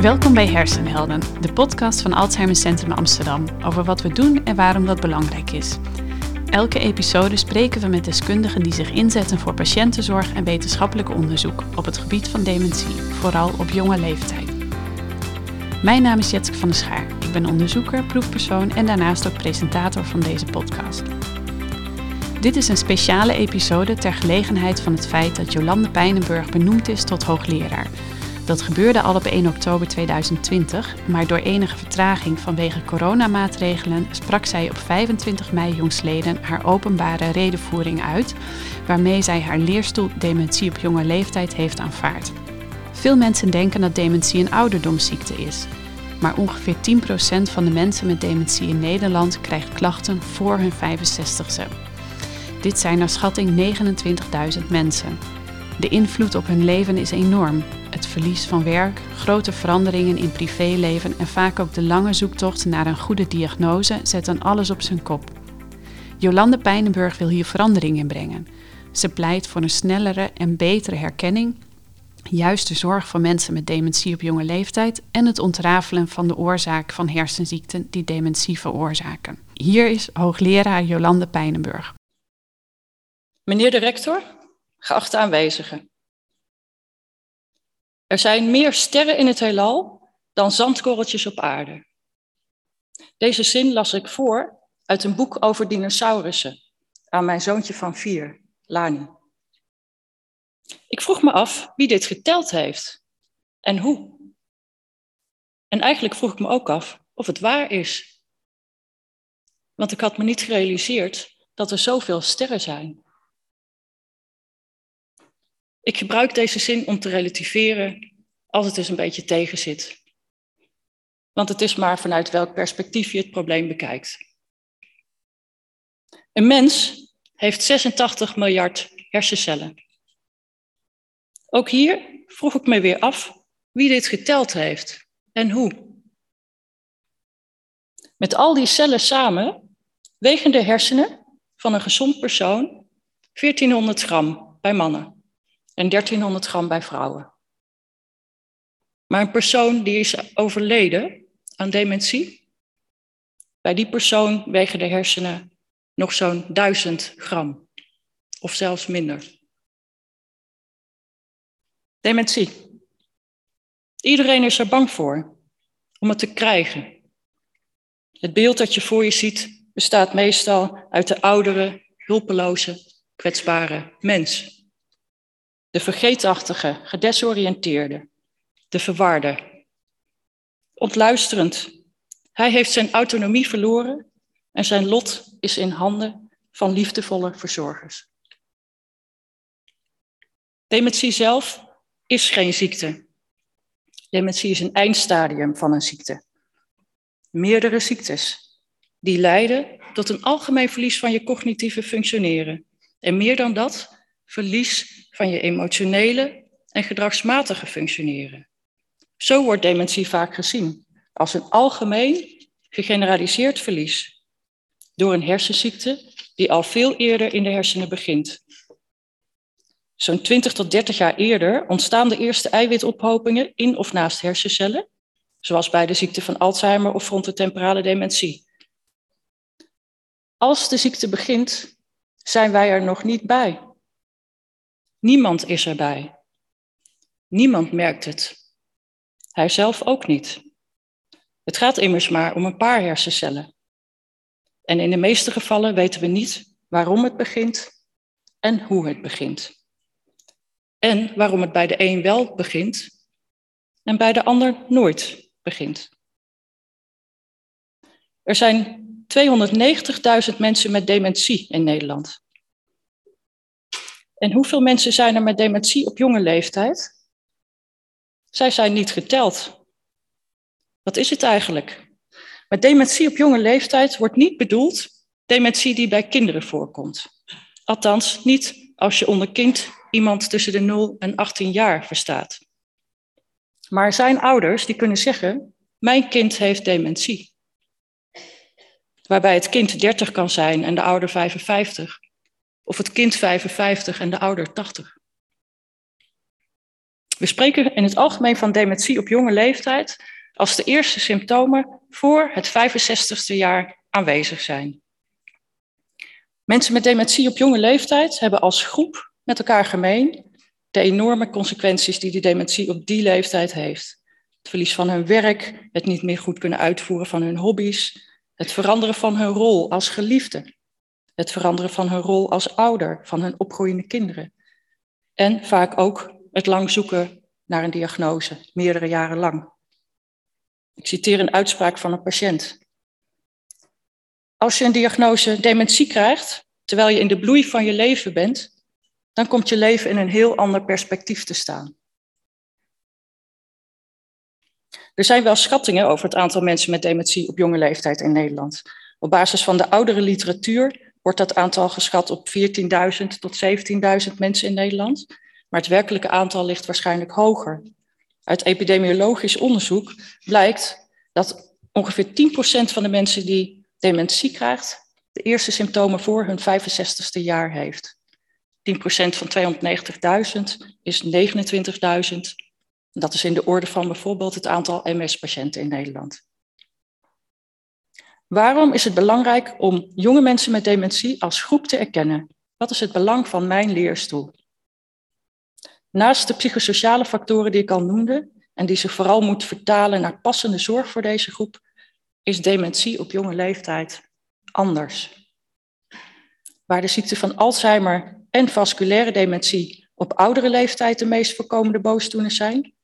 Welkom bij Hersenhelden, de podcast van Alzheimer Centrum Amsterdam over wat we doen en waarom dat belangrijk is. Elke episode spreken we met deskundigen die zich inzetten voor patiëntenzorg en wetenschappelijk onderzoek op het gebied van dementie, vooral op jonge leeftijd. Mijn naam is Jetske van der Schaar. Ik ben onderzoeker, proefpersoon en daarnaast ook presentator van deze podcast. Dit is een speciale episode ter gelegenheid van het feit dat Jolande Pijnenburg benoemd is tot hoogleraar dat gebeurde al op 1 oktober 2020, maar door enige vertraging vanwege coronamaatregelen sprak zij op 25 mei jongsleden haar openbare redenvoering uit, waarmee zij haar leerstoel dementie op jonge leeftijd heeft aanvaard. Veel mensen denken dat dementie een ouderdomsziekte is, maar ongeveer 10% van de mensen met dementie in Nederland krijgt klachten voor hun 65ste. Dit zijn naar schatting 29.000 mensen. De invloed op hun leven is enorm het verlies van werk, grote veranderingen in privéleven en vaak ook de lange zoektocht naar een goede diagnose zetten alles op zijn kop. Jolande Pijnenburg wil hier verandering in brengen. Ze pleit voor een snellere en betere herkenning, juiste zorg voor mensen met dementie op jonge leeftijd en het ontrafelen van de oorzaak van hersenziekten die dementie veroorzaken. Hier is hoogleraar Jolande Pijnenburg. Meneer de rector, geachte aanwezigen. Er zijn meer sterren in het heelal dan zandkorreltjes op aarde. Deze zin las ik voor uit een boek over dinosaurussen aan mijn zoontje van vier, Lani. Ik vroeg me af wie dit geteld heeft en hoe. En eigenlijk vroeg ik me ook af of het waar is. Want ik had me niet gerealiseerd dat er zoveel sterren zijn. Ik gebruik deze zin om te relativeren als het dus een beetje tegenzit. Want het is maar vanuit welk perspectief je het probleem bekijkt. Een mens heeft 86 miljard hersencellen. Ook hier vroeg ik me weer af wie dit geteld heeft en hoe. Met al die cellen samen wegen de hersenen van een gezond persoon 1400 gram bij mannen en 1300 gram bij vrouwen. Maar een persoon die is overleden aan dementie, bij die persoon wegen de hersenen nog zo'n 1000 gram of zelfs minder. Dementie. Iedereen is er bang voor om het te krijgen. Het beeld dat je voor je ziet bestaat meestal uit de oudere, hulpeloze, kwetsbare mens. De vergeetachtige, gedesoriënteerde, de verwarde. Ontluisterend. Hij heeft zijn autonomie verloren en zijn lot is in handen van liefdevolle verzorgers. Dementie zelf is geen ziekte. Dementie is een eindstadium van een ziekte. Meerdere ziektes die leiden tot een algemeen verlies van je cognitieve functioneren. En meer dan dat, verlies van je emotionele en gedragsmatige functioneren. Zo wordt dementie vaak gezien als een algemeen gegeneraliseerd verlies door een hersenziekte die al veel eerder in de hersenen begint. Zo'n 20 tot 30 jaar eerder ontstaan de eerste eiwitophopingen in of naast hersencellen, zoals bij de ziekte van Alzheimer of frontotemporale dementie. Als de ziekte begint, zijn wij er nog niet bij. Niemand is erbij. Niemand merkt het. Hij zelf ook niet. Het gaat immers maar om een paar hersencellen. En in de meeste gevallen weten we niet waarom het begint en hoe het begint. En waarom het bij de een wel begint en bij de ander nooit begint. Er zijn 290.000 mensen met dementie in Nederland. En hoeveel mensen zijn er met dementie op jonge leeftijd? Zij zijn niet geteld. Wat is het eigenlijk? Met dementie op jonge leeftijd wordt niet bedoeld dementie die bij kinderen voorkomt. Althans, niet als je onder kind iemand tussen de 0 en 18 jaar verstaat. Maar er zijn ouders die kunnen zeggen: Mijn kind heeft dementie. Waarbij het kind 30 kan zijn en de ouder 55. Of het kind 55 en de ouder 80. We spreken in het algemeen van dementie op jonge leeftijd als de eerste symptomen voor het 65ste jaar aanwezig zijn. Mensen met dementie op jonge leeftijd hebben als groep met elkaar gemeen de enorme consequenties die die dementie op die leeftijd heeft. Het verlies van hun werk, het niet meer goed kunnen uitvoeren van hun hobby's, het veranderen van hun rol als geliefde, het veranderen van hun rol als ouder van hun opgroeiende kinderen. En vaak ook het lang zoeken naar een diagnose, meerdere jaren lang. Ik citeer een uitspraak van een patiënt. Als je een diagnose dementie krijgt, terwijl je in de bloei van je leven bent, dan komt je leven in een heel ander perspectief te staan. Er zijn wel schattingen over het aantal mensen met dementie op jonge leeftijd in Nederland. Op basis van de oudere literatuur wordt dat aantal geschat op 14.000 tot 17.000 mensen in Nederland. Maar het werkelijke aantal ligt waarschijnlijk hoger. Uit epidemiologisch onderzoek blijkt dat ongeveer 10% van de mensen die dementie krijgt, de eerste symptomen voor hun 65ste jaar heeft. 10% van 290.000 is 29.000. Dat is in de orde van bijvoorbeeld het aantal MS-patiënten in Nederland. Waarom is het belangrijk om jonge mensen met dementie als groep te erkennen? Wat is het belang van mijn leerstoel? Naast de psychosociale factoren die ik al noemde en die zich vooral moet vertalen naar passende zorg voor deze groep, is dementie op jonge leeftijd anders. Waar de ziekte van Alzheimer en vasculaire dementie op oudere leeftijd de meest voorkomende boosdoeners zijn,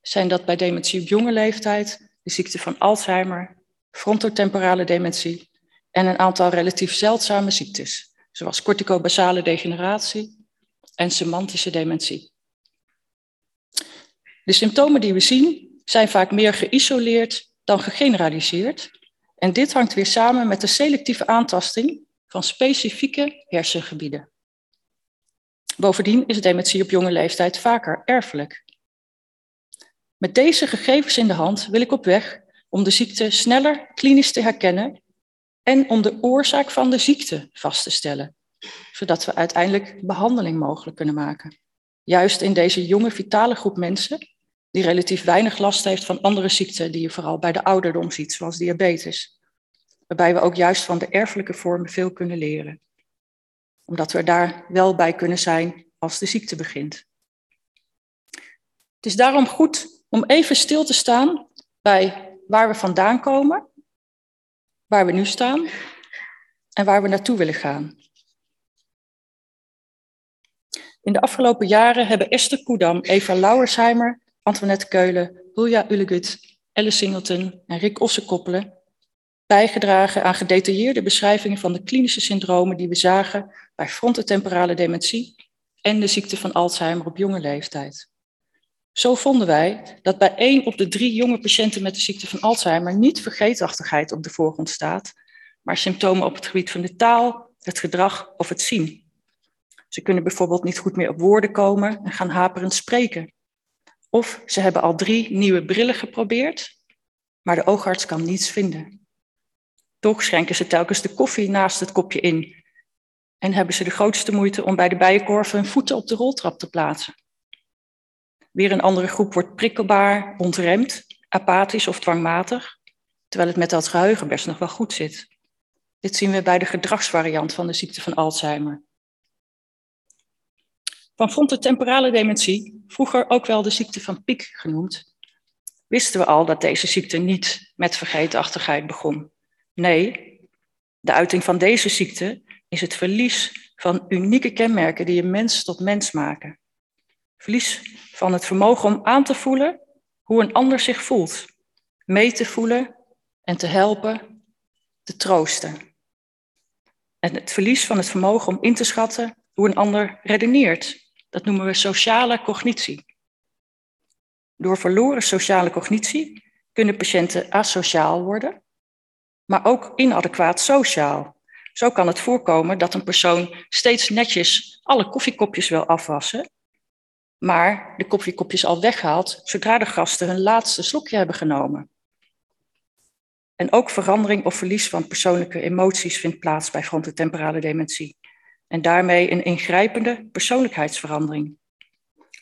zijn dat bij dementie op jonge leeftijd de ziekte van Alzheimer, frontotemporale dementie en een aantal relatief zeldzame ziektes, zoals corticobasale degeneratie en semantische dementie. De symptomen die we zien zijn vaak meer geïsoleerd dan gegeneraliseerd. En dit hangt weer samen met de selectieve aantasting van specifieke hersengebieden. Bovendien is dementie op jonge leeftijd vaker erfelijk. Met deze gegevens in de hand wil ik op weg om de ziekte sneller klinisch te herkennen en om de oorzaak van de ziekte vast te stellen, zodat we uiteindelijk behandeling mogelijk kunnen maken. Juist in deze jonge vitale groep mensen die relatief weinig last heeft van andere ziekten die je vooral bij de ouderdom ziet, zoals diabetes. Waarbij we ook juist van de erfelijke vormen veel kunnen leren. Omdat we daar wel bij kunnen zijn als de ziekte begint. Het is daarom goed om even stil te staan bij waar we vandaan komen, waar we nu staan en waar we naartoe willen gaan. In de afgelopen jaren hebben Esther Koedam, Eva Lauwersheimer Antoinette Keulen, Hulja Ulegut, Alice Singleton en Rick Ossekoppelen bijgedragen aan gedetailleerde beschrijvingen van de klinische syndromen die we zagen bij frontotemporale dementie en de ziekte van Alzheimer op jonge leeftijd. Zo vonden wij dat bij één op de drie jonge patiënten met de ziekte van Alzheimer niet vergeetachtigheid op de voorgrond staat, maar symptomen op het gebied van de taal, het gedrag of het zien. Ze kunnen bijvoorbeeld niet goed meer op woorden komen en gaan haperend spreken. Of ze hebben al drie nieuwe brillen geprobeerd, maar de oogarts kan niets vinden. Toch schenken ze telkens de koffie naast het kopje in en hebben ze de grootste moeite om bij de bijenkorf hun voeten op de roltrap te plaatsen. Weer een andere groep wordt prikkelbaar, ontremd, apathisch of dwangmatig, terwijl het met dat geheugen best nog wel goed zit. Dit zien we bij de gedragsvariant van de ziekte van Alzheimer. Van frontotemporale dementie, vroeger ook wel de ziekte van Piek genoemd, wisten we al dat deze ziekte niet met vergeetachtigheid begon. Nee, de uiting van deze ziekte is het verlies van unieke kenmerken die een mens tot mens maken. Verlies van het vermogen om aan te voelen hoe een ander zich voelt, mee te voelen en te helpen, te troosten. En het verlies van het vermogen om in te schatten hoe een ander redeneert, dat noemen we sociale cognitie. Door verloren sociale cognitie kunnen patiënten asociaal worden, maar ook inadequaat sociaal. Zo kan het voorkomen dat een persoon steeds netjes alle koffiekopjes wil afwassen, maar de koffiekopjes al weghaalt zodra de gasten hun laatste slokje hebben genomen. En ook verandering of verlies van persoonlijke emoties vindt plaats bij frontotemporale dementie en daarmee een ingrijpende persoonlijkheidsverandering.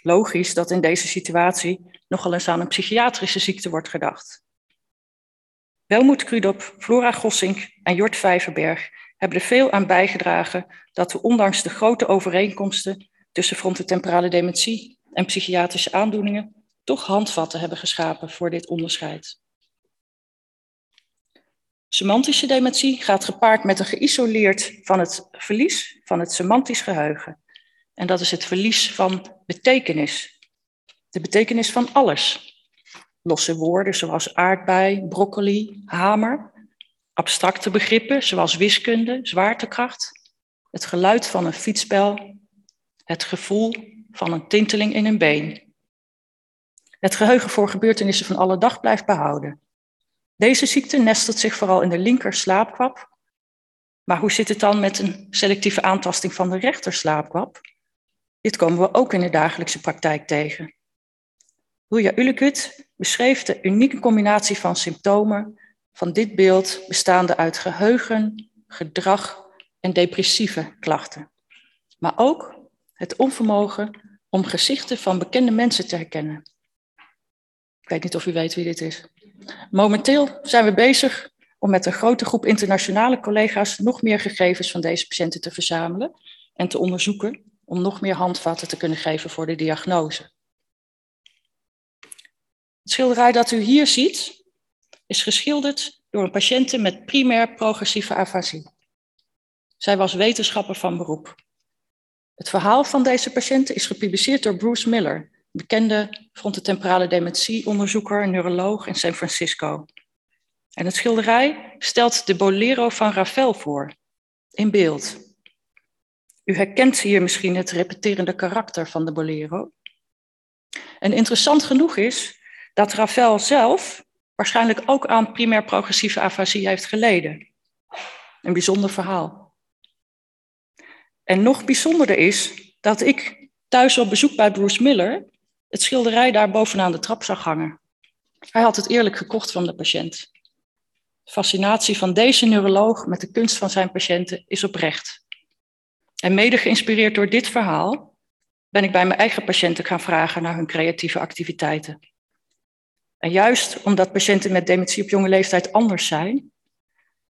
Logisch dat in deze situatie nogal eens aan een psychiatrische ziekte wordt gedacht. Welmoed Krudop, Flora Gossink en Jort Vijverberg hebben er veel aan bijgedragen dat we ondanks de grote overeenkomsten tussen frontotemporale dementie en psychiatrische aandoeningen toch handvatten hebben geschapen voor dit onderscheid. Semantische dementie gaat gepaard met een geïsoleerd van het verlies van het semantisch geheugen. En dat is het verlies van betekenis. De betekenis van alles. Losse woorden zoals aardbei, broccoli, hamer. Abstracte begrippen zoals wiskunde, zwaartekracht. Het geluid van een fietsbel. Het gevoel van een tinteling in een been. Het geheugen voor gebeurtenissen van alle dag blijft behouden. Deze ziekte nestelt zich vooral in de linker slaapkwap. Maar hoe zit het dan met een selectieve aantasting van de rechter slaapkwap? Dit komen we ook in de dagelijkse praktijk tegen. Julia Ulekut beschreef de unieke combinatie van symptomen van dit beeld bestaande uit geheugen, gedrag en depressieve klachten. Maar ook het onvermogen om gezichten van bekende mensen te herkennen. Ik weet niet of u weet wie dit is. Momenteel zijn we bezig om met een grote groep internationale collega's nog meer gegevens van deze patiënten te verzamelen en te onderzoeken om nog meer handvatten te kunnen geven voor de diagnose. Het schilderij dat u hier ziet is geschilderd door een patiënt met primair progressieve afasie. Zij was wetenschapper van beroep. Het verhaal van deze patiënt is gepubliceerd door Bruce Miller, bekende frontotemporale dementie-onderzoeker en neuroloog in San Francisco. En het schilderij stelt de bolero van Ravel voor, in beeld. U herkent hier misschien het repeterende karakter van de bolero. En interessant genoeg is dat Ravel zelf waarschijnlijk ook aan primair progressieve afasie heeft geleden. Een bijzonder verhaal. En nog bijzonderder is dat ik thuis op bezoek bij Bruce Miller het schilderij daar bovenaan de trap zag hangen. Hij had het eerlijk gekocht van de patiënt. De fascinatie van deze neuroloog met de kunst van zijn patiënten is oprecht. En mede geïnspireerd door dit verhaal ben ik bij mijn eigen patiënten gaan vragen naar hun creatieve activiteiten. En juist omdat patiënten met dementie op jonge leeftijd anders zijn,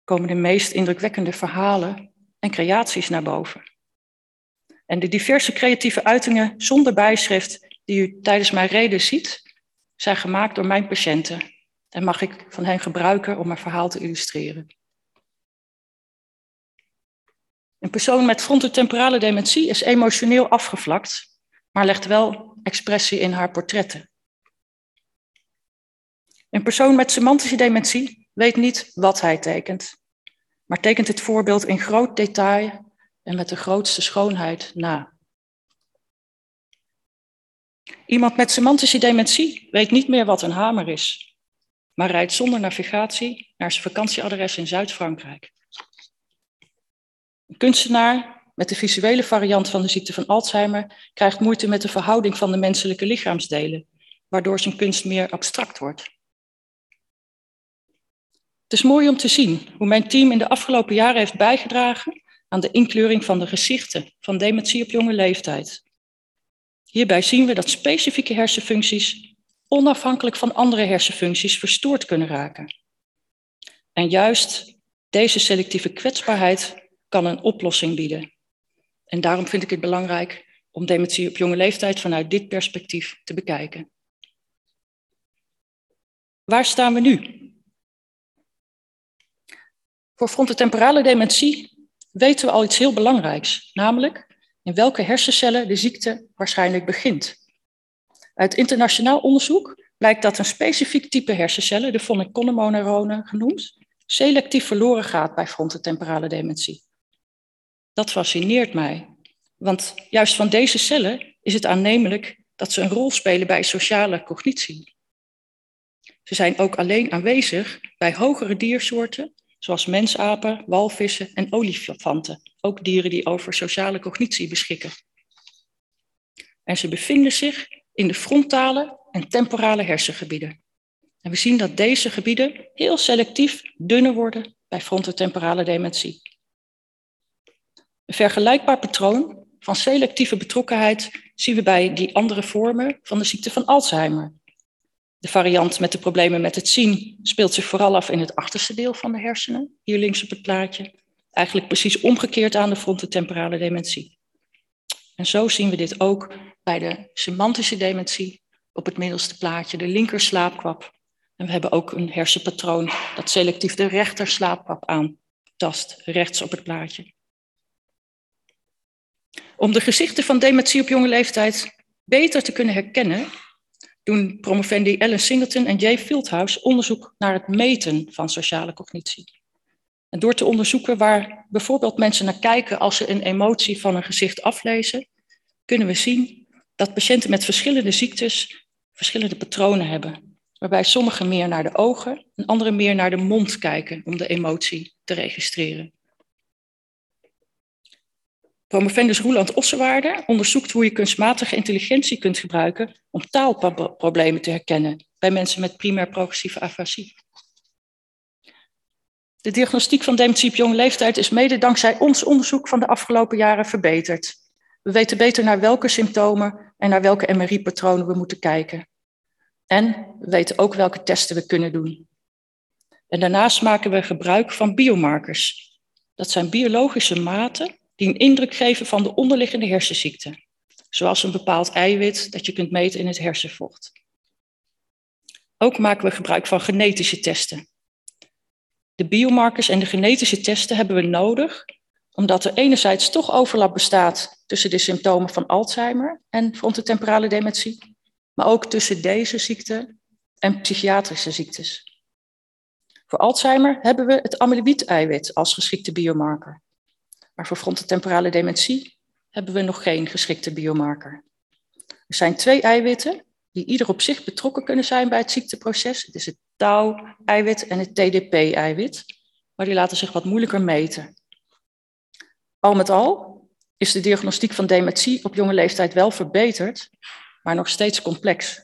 komen de meest indrukwekkende verhalen en creaties naar boven. En de diverse creatieve uitingen zonder bijschrift die u tijdens mijn reden ziet, zijn gemaakt door mijn patiënten en mag ik van hen gebruiken om mijn verhaal te illustreren. Een persoon met frontotemporale dementie is emotioneel afgevlakt, maar legt wel expressie in haar portretten. Een persoon met semantische dementie weet niet wat hij tekent, maar tekent het voorbeeld in groot detail en met de grootste schoonheid na. Iemand met semantische dementie weet niet meer wat een hamer is, maar rijdt zonder navigatie naar zijn vakantieadres in Zuid-Frankrijk. Een kunstenaar met de visuele variant van de ziekte van Alzheimer krijgt moeite met de verhouding van de menselijke lichaamsdelen, waardoor zijn kunst meer abstract wordt. Het is mooi om te zien hoe mijn team in de afgelopen jaren heeft bijgedragen aan de inkleuring van de gezichten van dementie op jonge leeftijd. Hierbij zien we dat specifieke hersenfuncties onafhankelijk van andere hersenfuncties verstoord kunnen raken. En juist deze selectieve kwetsbaarheid kan een oplossing bieden. En daarom vind ik het belangrijk om dementie op jonge leeftijd vanuit dit perspectief te bekijken. Waar staan we nu? Voor frontotemporale dementie weten we al iets heel belangrijks, namelijk in welke hersencellen de ziekte waarschijnlijk begint. Uit internationaal onderzoek blijkt dat een specifiek type hersencellen, de von neuronen genoemd, selectief verloren gaat bij frontotemporale dementie. Dat fascineert mij, want juist van deze cellen is het aannemelijk dat ze een rol spelen bij sociale cognitie. Ze zijn ook alleen aanwezig bij hogere diersoorten, zoals mensapen, walvissen en olifanten ook dieren die over sociale cognitie beschikken. En ze bevinden zich in de frontale en temporale hersengebieden. En we zien dat deze gebieden heel selectief dunner worden bij frontotemporale dementie. Een vergelijkbaar patroon van selectieve betrokkenheid zien we bij die andere vormen van de ziekte van Alzheimer. De variant met de problemen met het zien speelt zich vooral af in het achterste deel van de hersenen, hier links op het plaatje. Eigenlijk precies omgekeerd aan de frontotemporale dementie. En zo zien we dit ook bij de semantische dementie op het middelste plaatje, de linker slaapkwap. En we hebben ook een hersenpatroon dat selectief de rechter slaapkwap aantast, rechts op het plaatje. Om de gezichten van dementie op jonge leeftijd beter te kunnen herkennen, doen promovendi Ellen Singleton en Jay Fieldhouse onderzoek naar het meten van sociale cognitie. En door te onderzoeken waar bijvoorbeeld mensen naar kijken als ze een emotie van een gezicht aflezen, kunnen we zien dat patiënten met verschillende ziektes verschillende patronen hebben. Waarbij sommigen meer naar de ogen en anderen meer naar de mond kijken om de emotie te registreren. Promovendus Roeland Ossewaarde onderzoekt hoe je kunstmatige intelligentie kunt gebruiken om taalproblemen te herkennen bij mensen met primair progressieve afasie. De diagnostiek van dementie op jonge leeftijd is mede dankzij ons onderzoek van de afgelopen jaren verbeterd. We weten beter naar welke symptomen en naar welke MRI-patronen we moeten kijken. En we weten ook welke testen we kunnen doen. En daarnaast maken we gebruik van biomarkers. Dat zijn biologische maten die een indruk geven van de onderliggende hersenziekte, zoals een bepaald eiwit dat je kunt meten in het hersenvocht. Ook maken we gebruik van genetische testen. De biomarkers en de genetische testen hebben we nodig omdat er enerzijds toch overlap bestaat tussen de symptomen van Alzheimer en frontotemporale dementie, maar ook tussen deze ziekte en psychiatrische ziektes. Voor Alzheimer hebben we het amyloïd-eiwit als geschikte biomarker. Maar voor frontotemporale dementie hebben we nog geen geschikte biomarker. Er zijn twee eiwitten die ieder op zich betrokken kunnen zijn bij het ziekteproces. Het is het tau-eiwit en het TDP-eiwit, maar die laten zich wat moeilijker meten. Al met al is de diagnostiek van dementie op jonge leeftijd wel verbeterd, maar nog steeds complex.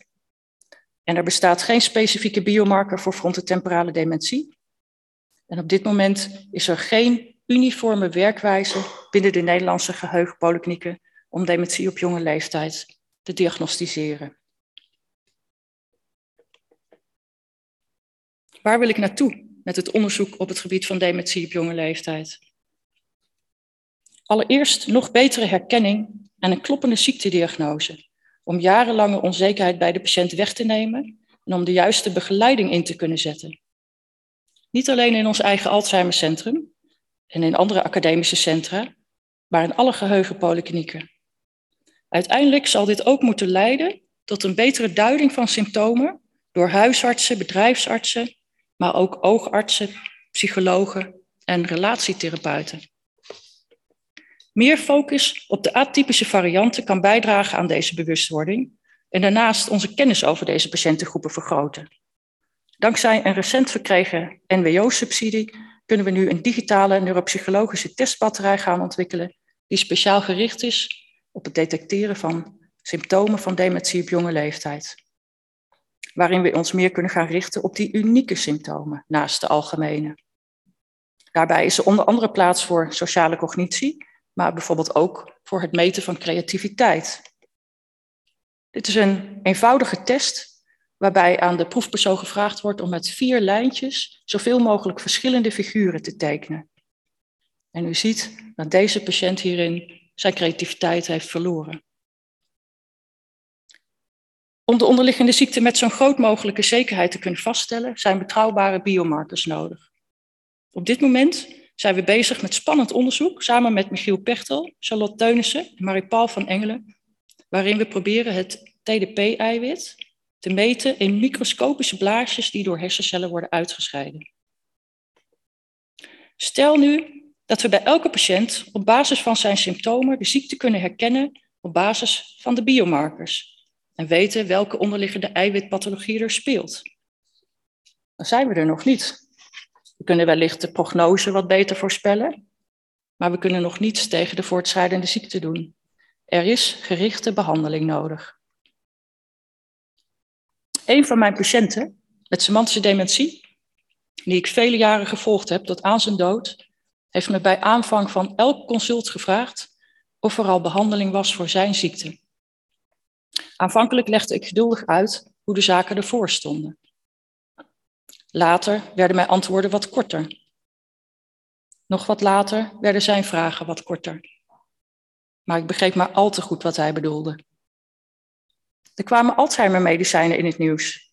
En er bestaat geen specifieke biomarker voor frontotemporale dementie. En op dit moment is er geen uniforme werkwijze binnen de Nederlandse geheugenpolyklinieken om dementie op jonge leeftijd te diagnosticeren. Waar wil ik naartoe met het onderzoek op het gebied van dementie op jonge leeftijd? Allereerst nog betere herkenning en een kloppende ziektediagnose, om jarenlange onzekerheid bij de patiënt weg te nemen en om de juiste begeleiding in te kunnen zetten. Niet alleen in ons eigen Alzheimercentrum, en in andere academische centra, maar in alle geheugenpolyklinieken. Uiteindelijk zal dit ook moeten leiden tot een betere duiding van symptomen door huisartsen, bedrijfsartsen, maar ook oogartsen, psychologen en relatietherapeuten. Meer focus op de atypische varianten kan bijdragen aan deze bewustwording en daarnaast onze kennis over deze patiëntengroepen vergroten. Dankzij een recent verkregen NWO-subsidie kunnen we nu een digitale neuropsychologische testbatterij gaan ontwikkelen die speciaal gericht is op het detecteren van symptomen van dementie op jonge leeftijd. Waarin we ons meer kunnen gaan richten op die unieke symptomen naast de algemene. Daarbij is er onder andere plaats voor sociale cognitie, maar bijvoorbeeld ook voor het meten van creativiteit. Dit is een eenvoudige test waarbij aan de proefpersoon gevraagd wordt om met vier lijntjes zoveel mogelijk verschillende figuren te tekenen. En u ziet dat deze patiënt hierin zijn creativiteit heeft verloren. Om de onderliggende ziekte met zo'n groot mogelijke zekerheid te kunnen vaststellen, zijn betrouwbare biomarkers nodig. Op dit moment zijn we bezig met spannend onderzoek samen met Michiel Pechtel, Charlotte Teunissen en Marie-Paul van Engelen, waarin we proberen het TDP-eiwit, te meten in microscopische blaasjes die door hersencellen worden uitgescheiden. Stel nu dat we bij elke patiënt op basis van zijn symptomen de ziekte kunnen herkennen op basis van de biomarkers en weten welke onderliggende eiwitpathologie er speelt. Dan zijn we er nog niet. We kunnen wellicht de prognose wat beter voorspellen, maar we kunnen nog niets tegen de voortschrijdende ziekte doen. Er is gerichte behandeling nodig. Een van mijn patiënten met semantische dementie, die ik vele jaren gevolgd heb tot aan zijn dood, heeft me bij aanvang van elk consult gevraagd: of er al behandeling was voor zijn ziekte. Aanvankelijk legde ik geduldig uit hoe de zaken ervoor stonden. Later werden mijn antwoorden wat korter. Nog wat later werden zijn vragen wat korter. Maar ik begreep maar al te goed wat hij bedoelde. Er kwamen Alzheimer-medicijnen in het nieuws,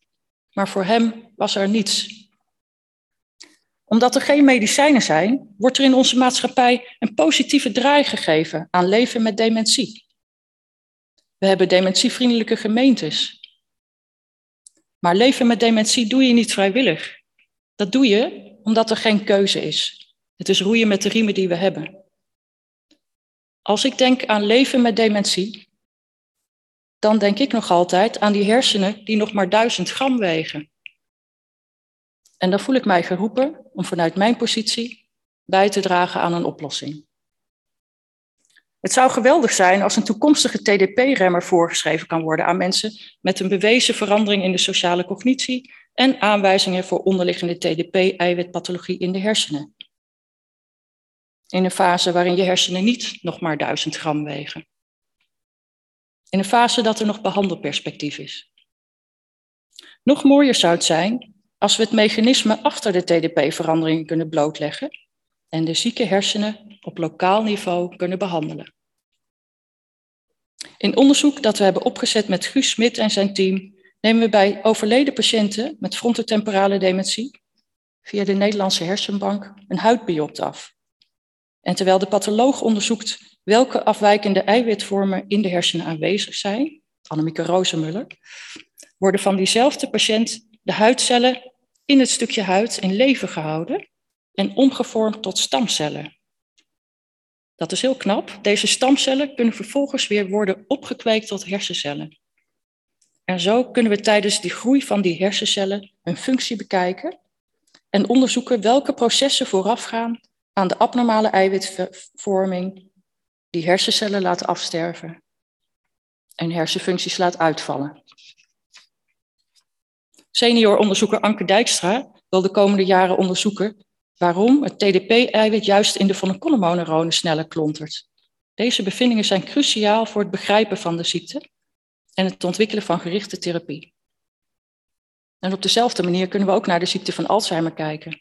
maar voor hem was er niets. Omdat er geen medicijnen zijn, wordt er in onze maatschappij een positieve draai gegeven aan leven met dementie. We hebben dementievriendelijke gemeentes. Maar leven met dementie doe je niet vrijwillig. Dat doe je omdat er geen keuze is. Het is roeien met de riemen die we hebben. Als ik denk aan leven met dementie, dan denk ik nog altijd aan die hersenen die nog maar duizend gram wegen. En dan voel ik mij geroepen om vanuit mijn positie bij te dragen aan een oplossing. Het zou geweldig zijn als een toekomstige TDP-remmer voorgeschreven kan worden aan mensen met een bewezen verandering in de sociale cognitie en aanwijzingen voor onderliggende TDP-eiwitpathologie in de hersenen. In een fase waarin je hersenen niet nog maar duizend gram wegen. In een fase dat er nog behandelperspectief is. Nog mooier zou het zijn als we het mechanisme achter de TDP-veranderingen kunnen blootleggen en de zieke hersenen op lokaal niveau kunnen behandelen. In onderzoek dat we hebben opgezet met Guus Smit en zijn team nemen we bij overleden patiënten met frontotemporale dementie via de Nederlandse Hersenbank een huidbiopt af. En terwijl de patholoog onderzoekt welke afwijkende eiwitvormen in de hersenen aanwezig zijn, Annemieke Rozenmuller, worden van diezelfde patiënt de huidcellen in het stukje huid in leven gehouden en omgevormd tot stamcellen. Dat is heel knap. Deze stamcellen kunnen vervolgens weer worden opgekweekt tot hersencellen. En zo kunnen we tijdens die groei van die hersencellen hun functie bekijken en onderzoeken welke processen voorafgaan aan de abnormale eiwitvorming die hersencellen laat afsterven en hersenfuncties laat uitvallen. Senior onderzoeker Anke Dijkstra wil de komende jaren onderzoeken waarom het TDP-eiwit juist in de von sneller klontert. Deze bevindingen zijn cruciaal voor het begrijpen van de ziekte en het ontwikkelen van gerichte therapie. En op dezelfde manier kunnen we ook naar de ziekte van Alzheimer kijken.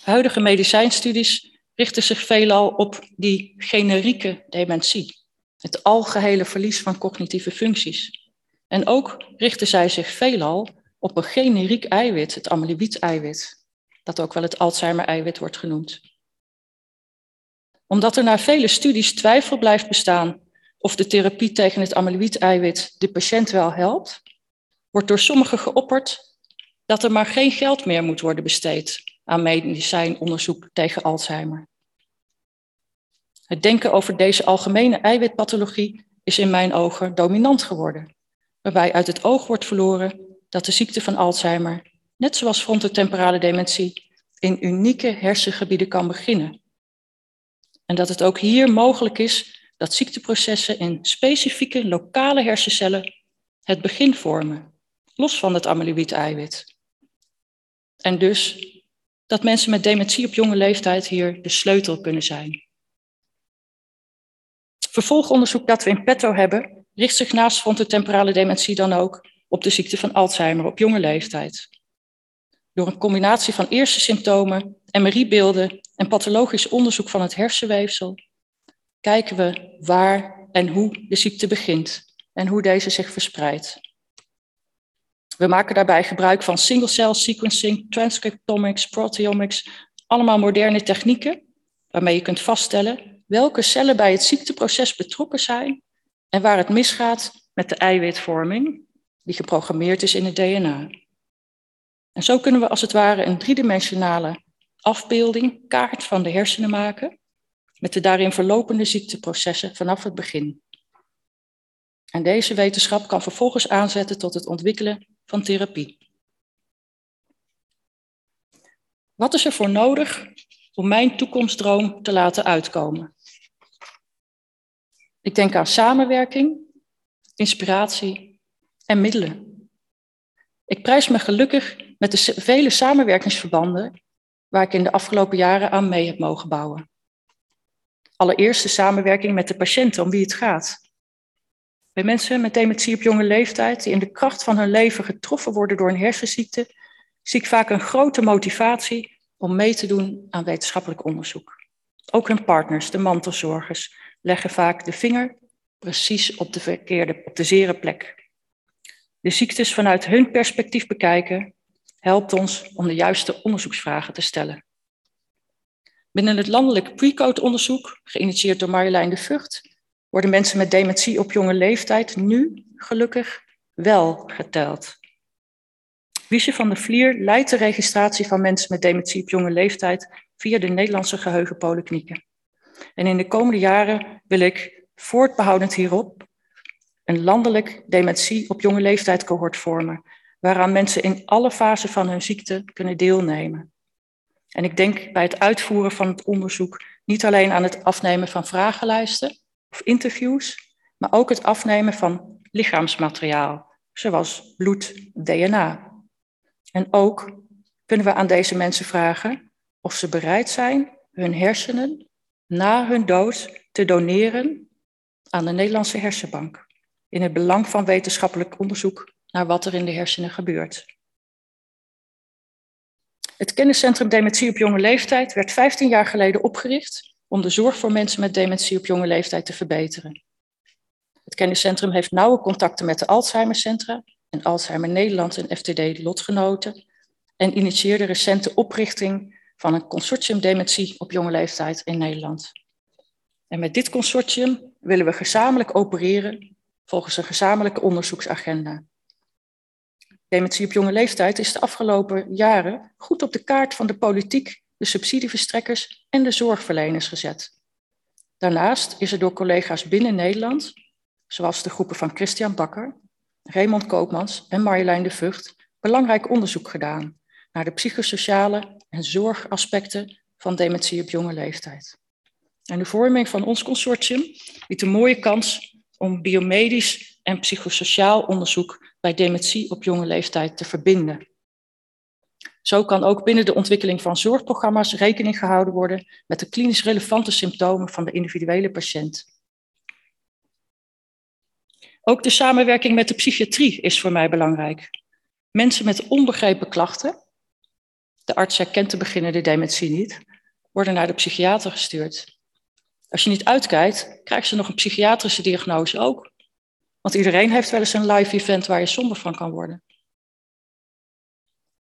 Huidige medicijnstudies richten zich veelal op die generieke dementie, het algehele verlies van cognitieve functies. En ook richten zij zich veelal op een generiek eiwit, het amyloïd-eiwit, dat ook wel het Alzheimer-eiwit wordt genoemd. Omdat er na vele studies twijfel blijft bestaan of de therapie tegen het amyloïd-eiwit de patiënt wel helpt, wordt door sommigen geopperd dat er maar geen geld meer moet worden besteed aan medicijnonderzoek tegen Alzheimer. Het denken over deze algemene eiwitpathologie is in mijn ogen dominant geworden, waarbij uit het oog wordt verloren dat de ziekte van Alzheimer net zoals frontotemporale dementie, in unieke hersengebieden kan beginnen. En dat het ook hier mogelijk is dat ziekteprocessen in specifieke lokale hersencellen het begin vormen, los van het amyloïd-eiwit. En dus dat mensen met dementie op jonge leeftijd hier de sleutel kunnen zijn. Vervolgonderzoek dat we in petto hebben, richt zich naast frontotemporale dementie dan ook op de ziekte van Alzheimer op jonge leeftijd. Door een combinatie van eerste symptomen, MRI-beelden en pathologisch onderzoek van het hersenweefsel kijken we waar en hoe de ziekte begint en hoe deze zich verspreidt. We maken daarbij gebruik van single-cell sequencing, transcriptomics, proteomics, allemaal moderne technieken waarmee je kunt vaststellen welke cellen bij het ziekteproces betrokken zijn en waar het misgaat met de eiwitvorming die geprogrammeerd is in het DNA. En zo kunnen we als het ware een driedimensionale afbeelding, kaart van de hersenen maken, met de daarin verlopende ziekteprocessen vanaf het begin. En deze wetenschap kan vervolgens aanzetten tot het ontwikkelen van therapie. Wat is er voor nodig om mijn toekomstdroom te laten uitkomen? Ik denk aan samenwerking, inspiratie en middelen. Ik prijs me gelukkig met de vele samenwerkingsverbanden waar ik in de afgelopen jaren aan mee heb mogen bouwen. Allereerst de samenwerking met de patiënten om wie het gaat. Bij mensen met dementie op jonge leeftijd die in de kracht van hun leven getroffen worden door een hersenziekte, zie ik vaak een grote motivatie om mee te doen aan wetenschappelijk onderzoek. Ook hun partners, de mantelzorgers, leggen vaak de vinger precies op de verkeerde, op de zere plek. De ziektes vanuit hun perspectief bekijken helpt ons om de juiste onderzoeksvragen te stellen. Binnen het landelijk pre-code onderzoek, geïnitieerd door Marjolein de Vught, worden mensen met dementie op jonge leeftijd nu gelukkig wel geteld. Wiesje van der Vlier leidt de registratie van mensen met dementie op jonge leeftijd via de Nederlandse geheugenpolyklinieken. En in de komende jaren wil ik, voortbehoudend hierop, een landelijk dementie op jonge leeftijd cohort vormen, waaraan mensen in alle fasen van hun ziekte kunnen deelnemen. En ik denk bij het uitvoeren van het onderzoek niet alleen aan het afnemen van vragenlijsten of interviews, maar ook het afnemen van lichaamsmateriaal, zoals bloed, DNA. En ook kunnen we aan deze mensen vragen of ze bereid zijn hun hersenen na hun dood te doneren aan de Nederlandse Hersenbank, in het belang van wetenschappelijk onderzoek naar wat er in de hersenen gebeurt. Het kenniscentrum Dementie op jonge leeftijd werd 15 jaar geleden opgericht om de zorg voor mensen met dementie op jonge leeftijd te verbeteren. Het kenniscentrum heeft nauwe contacten met de Alzheimercentra en Alzheimer Nederland en FTD lotgenoten en initieerde recente oprichting van een consortium dementie op jonge leeftijd in Nederland. En met dit consortium willen we gezamenlijk opereren volgens een gezamenlijke onderzoeksagenda. Dementie op jonge leeftijd is de afgelopen jaren goed op de kaart van de politiek, de subsidieverstrekkers en de zorgverleners gezet. Daarnaast is er door collega's binnen Nederland, zoals de groepen van Christian Bakker, Raymond Koopmans en Marjolein de Vught, belangrijk onderzoek gedaan naar de psychosociale en zorgaspecten van dementie op jonge leeftijd. En de vorming van ons consortium biedt een mooie kans om biomedisch en psychosociaal onderzoek bij dementie op jonge leeftijd te verbinden. Zo kan ook binnen de ontwikkeling van zorgprogramma's rekening gehouden worden met de klinisch relevante symptomen van de individuele patiënt. Ook de samenwerking met de psychiatrie is voor mij belangrijk. Mensen met onbegrepen klachten, de arts herkent de dementie niet, worden naar de psychiater gestuurd. Als je niet uitkijkt, krijgen ze nog een psychiatrische diagnose ook. Want iedereen heeft wel eens een live event waar je somber van kan worden.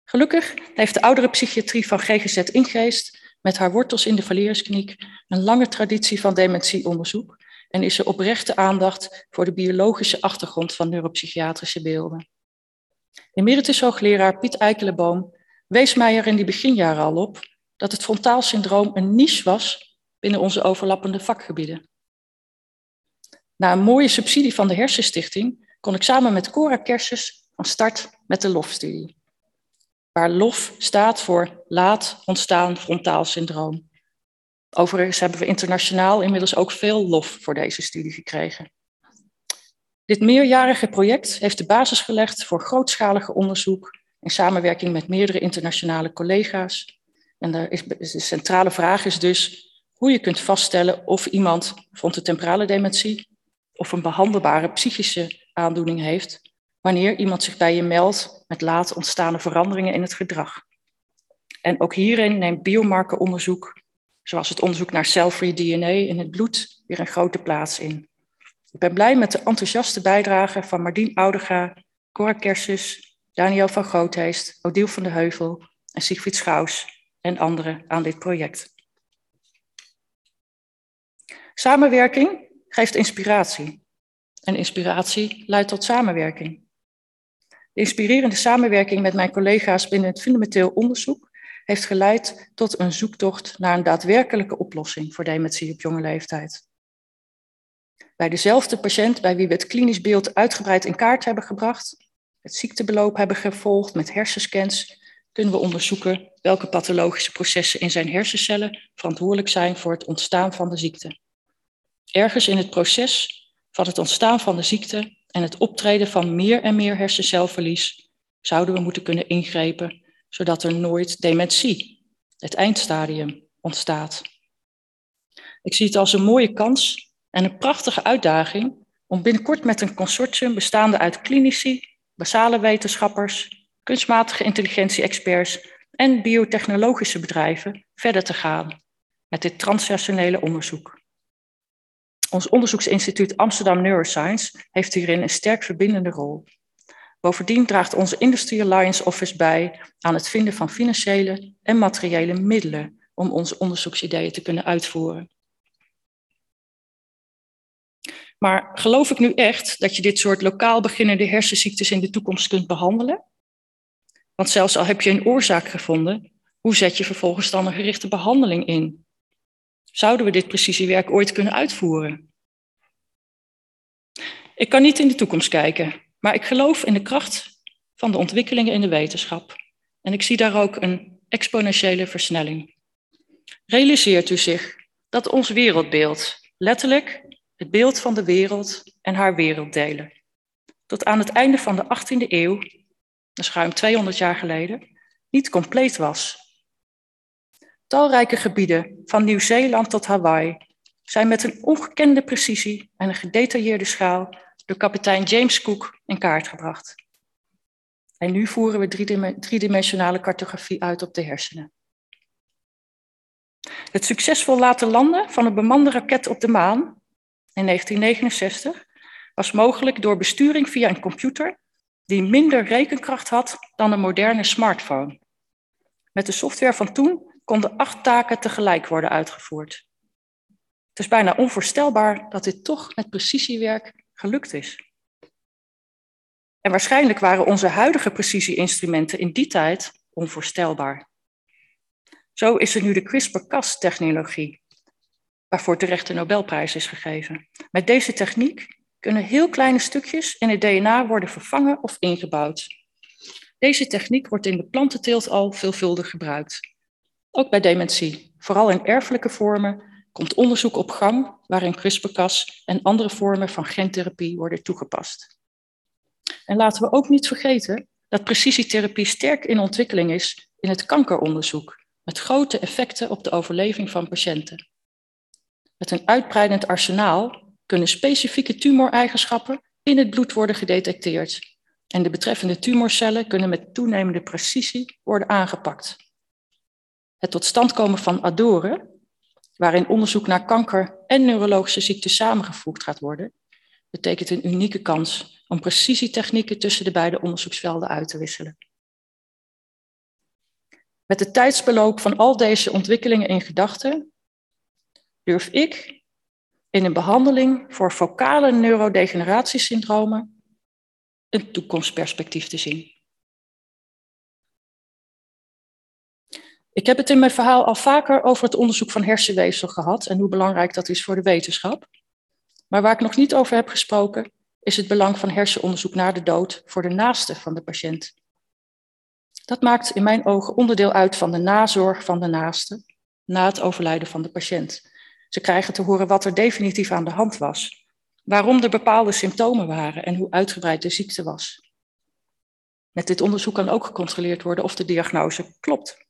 Gelukkig heeft de oudere psychiatrie van GGZ Ingeest met haar wortels in de Valeriuskliniek een lange traditie van dementieonderzoek en is er oprechte aandacht voor de biologische achtergrond van neuropsychiatrische beelden. Emeritus hoogleraar Piet Eikelenboom wees mij er in die beginjaren al op dat het frontaalsyndroom een niche was binnen onze overlappende vakgebieden. Na een mooie subsidie van de Hersenstichting kon ik samen met Cora Kerses van start met de LOF-studie. Waar LOF staat voor Laat Ontstaan Frontaal Syndroom. Overigens hebben we internationaal inmiddels ook veel lof voor deze studie gekregen. Dit meerjarige project heeft de basis gelegd voor grootschalige onderzoek in samenwerking met meerdere internationale collega's. En de centrale vraag is dus hoe je kunt vaststellen of iemand frontotemporale dementie of een behandelbare psychische aandoening heeft wanneer iemand zich bij je meldt met laat ontstaande veranderingen in het gedrag. En ook hierin neemt biomarkeronderzoek, zoals het onderzoek naar cell-free DNA in het bloed, weer een grote plaats in. Ik ben blij met de enthousiaste bijdrage van Mardien Oudega, Cora Kersus, Daniel van Grootheest, Odile van de Heuvel en Siegfried Schous en anderen aan dit project. Samenwerking geeft inspiratie. En inspiratie leidt tot samenwerking. De inspirerende samenwerking met mijn collega's binnen het fundamenteel onderzoek heeft geleid tot een zoektocht naar een daadwerkelijke oplossing voor dementie op jonge leeftijd. Bij dezelfde patiënt bij wie we het klinisch beeld uitgebreid in kaart hebben gebracht, het ziektebeloop hebben gevolgd met hersenscans, kunnen we onderzoeken welke pathologische processen in zijn hersencellen verantwoordelijk zijn voor het ontstaan van de ziekte. Ergens in het proces van het ontstaan van de ziekte en het optreden van meer en meer hersencelverlies zouden we moeten kunnen ingrepen, zodat er nooit dementie, het eindstadium, ontstaat. Ik zie het als een mooie kans en een prachtige uitdaging om binnenkort met een consortium bestaande uit klinici, basale wetenschappers, kunstmatige intelligentie-experts en biotechnologische bedrijven verder te gaan met dit transnationale onderzoek. Ons onderzoeksinstituut Amsterdam Neuroscience heeft hierin een sterk verbindende rol. Bovendien draagt onze Industry Alliance Office bij aan het vinden van financiële en materiële middelen om onze onderzoeksideeën te kunnen uitvoeren. Maar geloof ik nu echt dat je dit soort lokaal beginnende hersenziektes in de toekomst kunt behandelen? Want zelfs al heb je een oorzaak gevonden, hoe zet je vervolgens dan een gerichte behandeling in? Zouden we dit precisiewerk ooit kunnen uitvoeren? Ik kan niet in de toekomst kijken, maar ik geloof in de kracht van de ontwikkelingen in de wetenschap. En ik zie daar ook een exponentiële versnelling. Realiseert u zich dat ons wereldbeeld, letterlijk het beeld van de wereld en haar werelddelen, tot aan het einde van de 18e eeuw, is ruim 200 jaar geleden, niet compleet was. Talrijke gebieden, van Nieuw-Zeeland tot Hawaii, zijn met een ongekende precisie en een gedetailleerde schaal door kapitein James Cook in kaart gebracht. En nu voeren we driedimensionale cartografie uit op de hersenen. Het succesvol laten landen van een bemande raket op de maan in 1969 was mogelijk door besturing via een computer die minder rekenkracht had dan een moderne smartphone. Met de software van toen konden acht taken tegelijk worden uitgevoerd. Het is bijna onvoorstelbaar dat dit toch met precisiewerk gelukt is. En waarschijnlijk waren onze huidige precisieinstrumenten in die tijd onvoorstelbaar. Zo is er nu de CRISPR-Cas-technologie, waarvoor terecht de Nobelprijs is gegeven. Met deze techniek kunnen heel kleine stukjes in het DNA worden vervangen of ingebouwd. Deze techniek wordt in de plantenteelt al veelvuldig gebruikt. Ook bij dementie, vooral in erfelijke vormen, komt onderzoek op gang waarin CRISPR-Cas en andere vormen van gentherapie worden toegepast. En laten we ook niet vergeten dat precisietherapie sterk in ontwikkeling is in het kankeronderzoek, met grote effecten op de overleving van patiënten. Met een uitbreidend arsenaal kunnen specifieke tumoreigenschappen in het bloed worden gedetecteerd en de betreffende tumorcellen kunnen met toenemende precisie worden aangepakt. Het tot stand komen van ADORE, waarin onderzoek naar kanker en neurologische ziekten samengevoegd gaat worden, betekent een unieke kans om precisietechnieken tussen de beide onderzoeksvelden uit te wisselen. Met het tijdsbeloop van al deze ontwikkelingen in gedachten durf ik in een behandeling voor focale neurodegeneratiesyndromen een toekomstperspectief te zien. Ik heb het in mijn verhaal al vaker over het onderzoek van hersenweefsel gehad en hoe belangrijk dat is voor de wetenschap. Maar waar ik nog niet over heb gesproken, is het belang van hersenonderzoek na de dood voor de naaste van de patiënt. Dat maakt in mijn ogen onderdeel uit van de nazorg van de naaste na het overlijden van de patiënt. Ze krijgen te horen wat er definitief aan de hand was, waarom er bepaalde symptomen waren en hoe uitgebreid de ziekte was. Met dit onderzoek kan ook gecontroleerd worden of de diagnose klopt.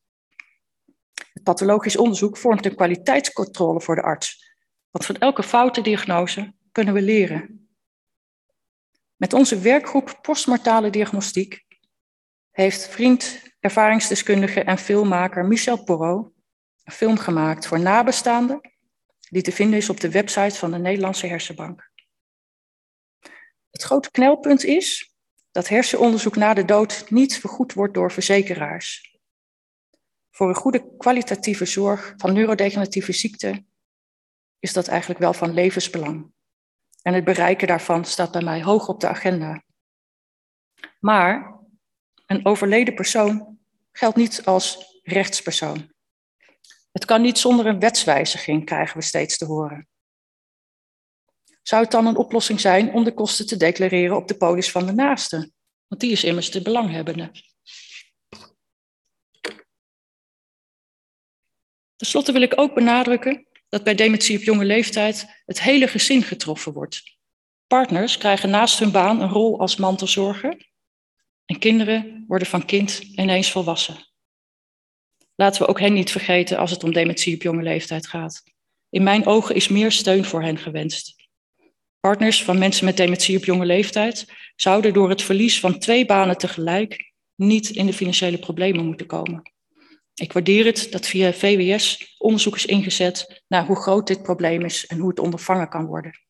Pathologisch onderzoek vormt een kwaliteitscontrole voor de arts, want van elke foute diagnose kunnen we leren. Met onze werkgroep postmortale diagnostiek heeft vriend, ervaringsdeskundige en filmmaker Michel Porot een film gemaakt voor nabestaanden, die te vinden is op de website van de Nederlandse Hersenbank. Het grote knelpunt is dat hersenonderzoek na de dood niet vergoed wordt door verzekeraars. Voor een goede kwalitatieve zorg van neurodegeneratieve ziekten is dat eigenlijk wel van levensbelang. En het bereiken daarvan staat bij mij hoog op de agenda. Maar een overleden persoon geldt niet als rechtspersoon. Het kan niet zonder een wetswijziging, krijgen we steeds te horen. Zou het dan een oplossing zijn om de kosten te declareren op de polis van de naaste? Want die is immers de belanghebbende. Ten slotte wil ik ook benadrukken dat bij dementie op jonge leeftijd het hele gezin getroffen wordt. Partners krijgen naast hun baan een rol als mantelzorger en kinderen worden van kind ineens volwassen. Laten we ook hen niet vergeten als het om dementie op jonge leeftijd gaat. In mijn ogen is meer steun voor hen gewenst. Partners van mensen met dementie op jonge leeftijd zouden door het verlies van twee banen tegelijk niet in de financiële problemen moeten komen. Ik waardeer het dat via VWS onderzoek is ingezet naar hoe groot dit probleem is en hoe het ondervangen kan worden.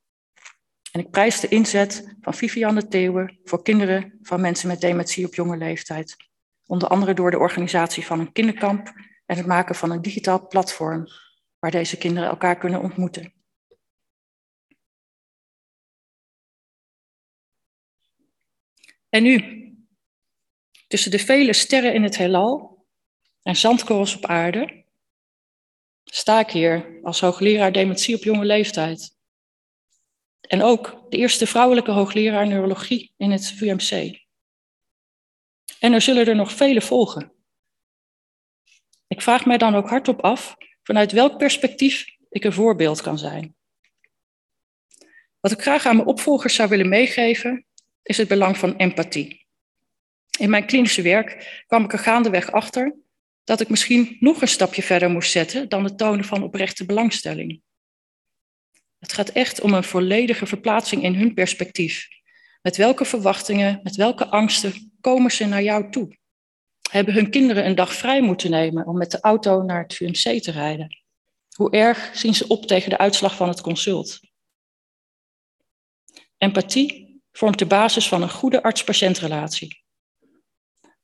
En ik prijs de inzet van Vivianne Theeuwen voor kinderen van mensen met dementie op jonge leeftijd. Onder andere door de organisatie van een kinderkamp en het maken van een digitaal platform waar deze kinderen elkaar kunnen ontmoeten. En nu, tussen de vele sterren in het heelal en zandkorrels op aarde, sta ik hier als hoogleraar dementie op jonge leeftijd. En ook de eerste vrouwelijke hoogleraar neurologie in het VUMC. En er zullen er nog vele volgen. Ik vraag mij dan ook hardop af vanuit welk perspectief ik een voorbeeld kan zijn. Wat ik graag aan mijn opvolgers zou willen meegeven, is het belang van empathie. In mijn klinische werk kwam ik er gaandeweg achter dat ik misschien nog een stapje verder moest zetten dan het tonen van oprechte belangstelling. Het gaat echt om een volledige verplaatsing in hun perspectief. Met welke verwachtingen, met welke angsten komen ze naar jou toe? Hebben hun kinderen een dag vrij moeten nemen om met de auto naar het VMC te rijden? Hoe erg zien ze op tegen de uitslag van het consult? Empathie vormt de basis van een goede arts-patiëntrelatie.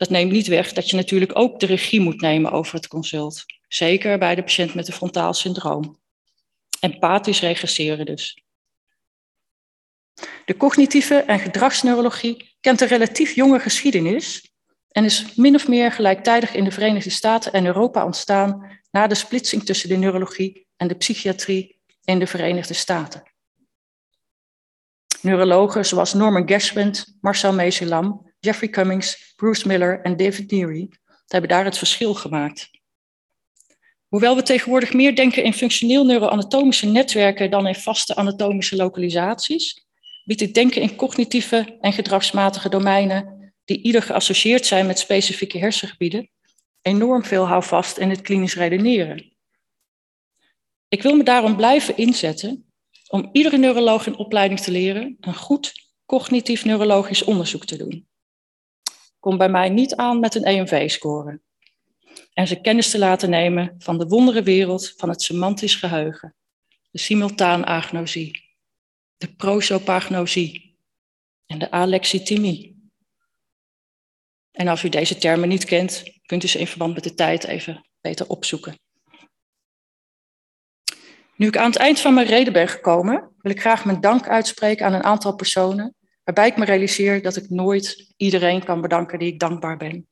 Dat neemt niet weg dat je natuurlijk ook de regie moet nemen over het consult. Zeker bij de patiënt met een frontaal syndroom. Empathisch regresseren dus. De cognitieve en gedragsneurologie kent een relatief jonge geschiedenis en is min of meer gelijktijdig in de Verenigde Staten en Europa ontstaan na de splitsing tussen de neurologie en de psychiatrie in de Verenigde Staten. Neurologen zoals Norman Geschwind, Marcel Meselam, Jeffrey Cummings, Bruce Miller en David Neary hebben daar het verschil gemaakt. Hoewel we tegenwoordig meer denken in functioneel neuroanatomische netwerken dan in vaste anatomische lokalisaties, biedt het denken in cognitieve en gedragsmatige domeinen, die ieder geassocieerd zijn met specifieke hersengebieden, enorm veel houvast in het klinisch redeneren. Ik wil me daarom blijven inzetten om iedere neuroloog in opleiding te leren een goed cognitief neurologisch onderzoek te doen. Kom bij mij niet aan met een EMV-score en ze kennis te laten nemen van de wonderenwereld van het semantisch geheugen, de simultaanagnosie, de prosopagnosie en de alexithymie. En als u deze termen niet kent, kunt u ze in verband met de tijd even beter opzoeken. Nu ik aan het eind van mijn reden ben gekomen, wil ik graag mijn dank uitspreken aan een aantal personen, waarbij ik me realiseer dat ik nooit iedereen kan bedanken die ik dankbaar ben.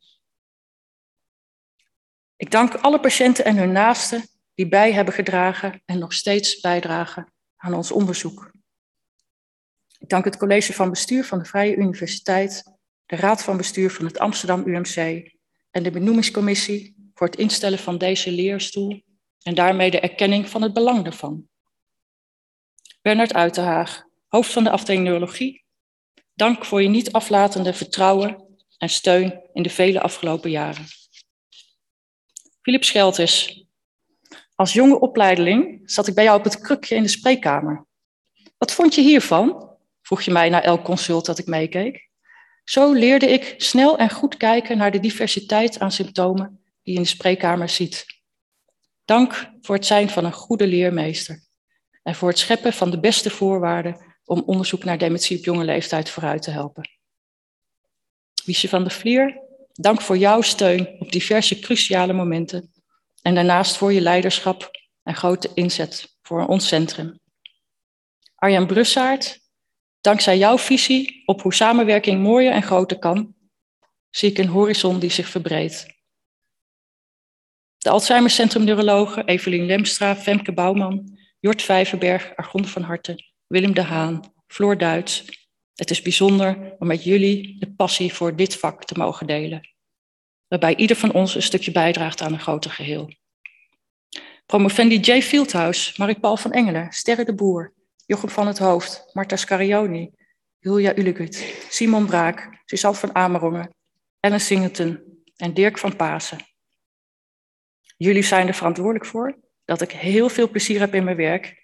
Ik dank alle patiënten en hun naasten die bij hebben gedragen en nog steeds bijdragen aan ons onderzoek. Ik dank het college van bestuur van de Vrije Universiteit, de raad van bestuur van het Amsterdam UMC en de benoemingscommissie voor het instellen van deze leerstoel en daarmee de erkenning van het belang daarvan. Bernard Uitenhaag, hoofd van de afdeling neurologie, dank voor je niet aflatende vertrouwen en steun in de vele afgelopen jaren. Philip Schelters. Als jonge opleideling zat ik bij jou op het krukje in de spreekkamer. Wat vond je hiervan? vroeg je mij na elk consult dat ik meekeek. Zo leerde ik snel en goed kijken naar de diversiteit aan symptomen die je in de spreekkamer ziet. Dank voor het zijn van een goede leermeester en voor het scheppen van de beste voorwaarden om onderzoek naar dementie op jonge leeftijd vooruit te helpen. Wiesje van der Vlier, Dank voor jouw steun op diverse cruciale momenten en daarnaast voor je leiderschap en grote inzet voor ons centrum. Arjan Brussaert, dankzij jouw visie op hoe samenwerking mooier en groter kan, zie ik een horizon die zich verbreedt. De Alzheimer Centrum Neurologen Evelien Lemstra, Femke Bouwman, Jort Vijverberg, Argon van Harten, Willem de Haan, Floor Duits. Het is bijzonder om met jullie de passie voor dit vak te mogen delen waarbij ieder van ons een stukje bijdraagt aan een groter geheel. Promovendi J. Fieldhouse, Marie-Paul van Engelen, Sterre de Boer, Jochem van het Hoofd, Marta Scarioni, Julia Ulegut, Simon Braak, Suzanne van Amerongen, Ellen Singleton en Dirk van Pasen. Jullie zijn er verantwoordelijk voor dat ik heel veel plezier heb in mijn werk.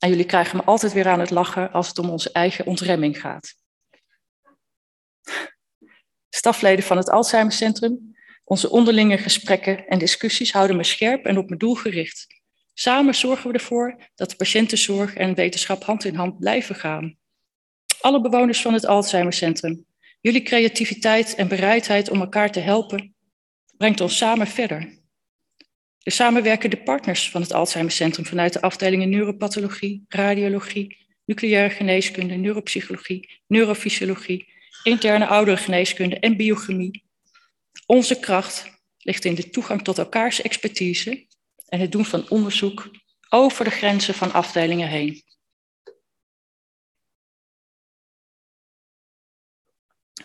En jullie krijgen me altijd weer aan het lachen als het om onze eigen ontremming gaat. Stafleden van het Alzheimercentrum, onze onderlinge gesprekken en discussies houden me scherp en op mijn doel gericht. Samen zorgen we ervoor dat de patiëntenzorg en wetenschap hand in hand blijven gaan. Alle bewoners van het Alzheimercentrum, jullie creativiteit en bereidheid om elkaar te helpen brengt ons samen verder. De samenwerkende partners van het Alzheimercentrum vanuit de afdelingen neuropathologie, radiologie, nucleaire geneeskunde, neuropsychologie, neurofysiologie, interne ouderengeneeskunde en biochemie. Onze kracht ligt in de toegang tot elkaars expertise en het doen van onderzoek over de grenzen van afdelingen heen.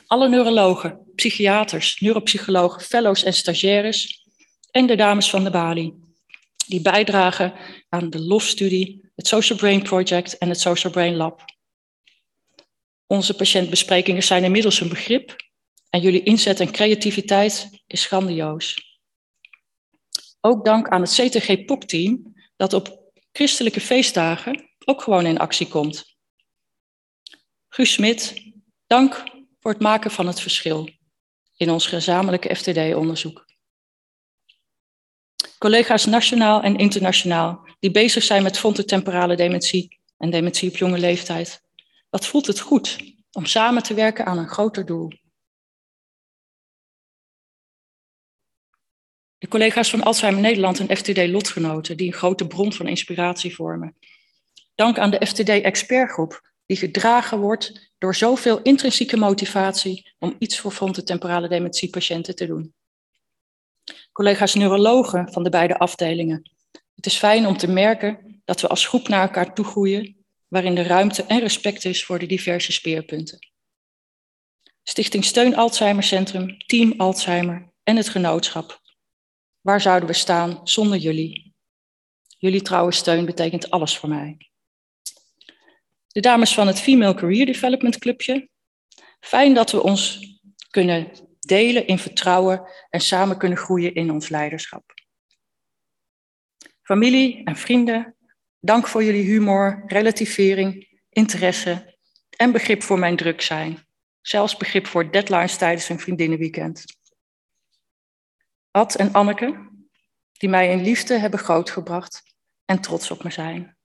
Alle neurologen, psychiaters, neuropsychologen, fellows en stagiaires en de dames van de Bali, die bijdragen aan de LOF-studie, het Social Brain Project en het Social Brain Lab. Onze patiëntbesprekingen zijn inmiddels een begrip en jullie inzet en creativiteit is grandioos. Ook dank aan het CTG-POC-team dat op christelijke feestdagen ook gewoon in actie komt. Guus Smit, dank voor het maken van het verschil in ons gezamenlijke FTD-onderzoek. Collega's nationaal en internationaal die bezig zijn met frontotemporale dementie en dementie op jonge leeftijd. Wat voelt het goed om samen te werken aan een groter doel? De collega's van Alzheimer Nederland en FTD-lotgenoten die een grote bron van inspiratie vormen. Dank aan de FTD-expertgroep die gedragen wordt door zoveel intrinsieke motivatie om iets voor frontotemporale dementiepatiënten te doen. Collega's neurologen van de beide afdelingen. Het is fijn om te merken dat we als groep naar elkaar toe groeien, waarin de ruimte en respect is voor de diverse speerpunten. Stichting Steun Alzheimer Centrum, Team Alzheimer en het genootschap. Waar zouden we staan zonder jullie? Jullie trouwe steun betekent alles voor mij de dames van het Female Career Development Clubje. Fijn dat we ons kunnen delen in vertrouwen en samen kunnen groeien in ons leiderschap. Familie en vrienden, dank voor jullie humor, relativering, interesse en begrip voor mijn druk zijn. Zelfs begrip voor deadlines tijdens een vriendinnenweekend. Ad en Anneke, die mij in liefde hebben grootgebracht en trots op me zijn.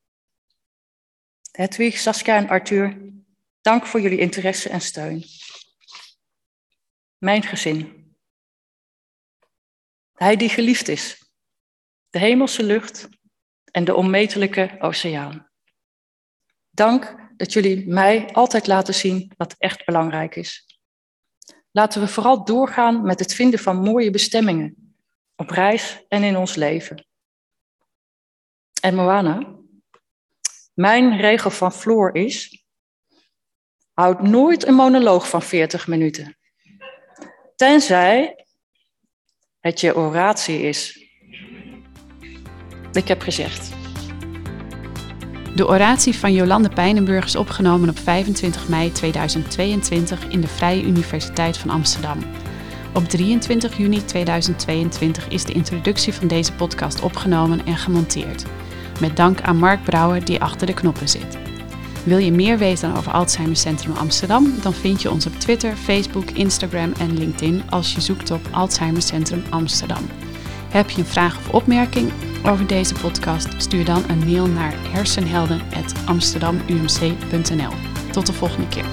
Hedwig, Saskia en Arthur, dank voor jullie interesse en steun. Mijn gezin. Hij die geliefd is, de hemelse lucht en de onmetelijke oceaan. Dank dat jullie mij altijd laten zien wat echt belangrijk is. Laten we vooral doorgaan met het vinden van mooie bestemmingen, op reis en in ons leven. En Moana, mijn regel van Floor is: houd nooit een monoloog van 40 minuten. Tenzij het je oratie is. Ik heb gezegd. De oratie van Jolande Pijnenburg is opgenomen op 25 mei 2022 in de Vrije Universiteit van Amsterdam. Op 23 juni 2022 is de introductie van deze podcast opgenomen en gemonteerd. Met dank aan Mark Brouwer die achter de knoppen zit. Wil je meer weten over Alzheimer Centrum Amsterdam? Dan vind je ons op Twitter, Facebook, Instagram en LinkedIn als je zoekt op Alzheimer Centrum Amsterdam. Heb je een vraag of opmerking over deze podcast? Stuur dan een mail naar hersenhelden.amsterdamumc.nl. Tot de volgende keer.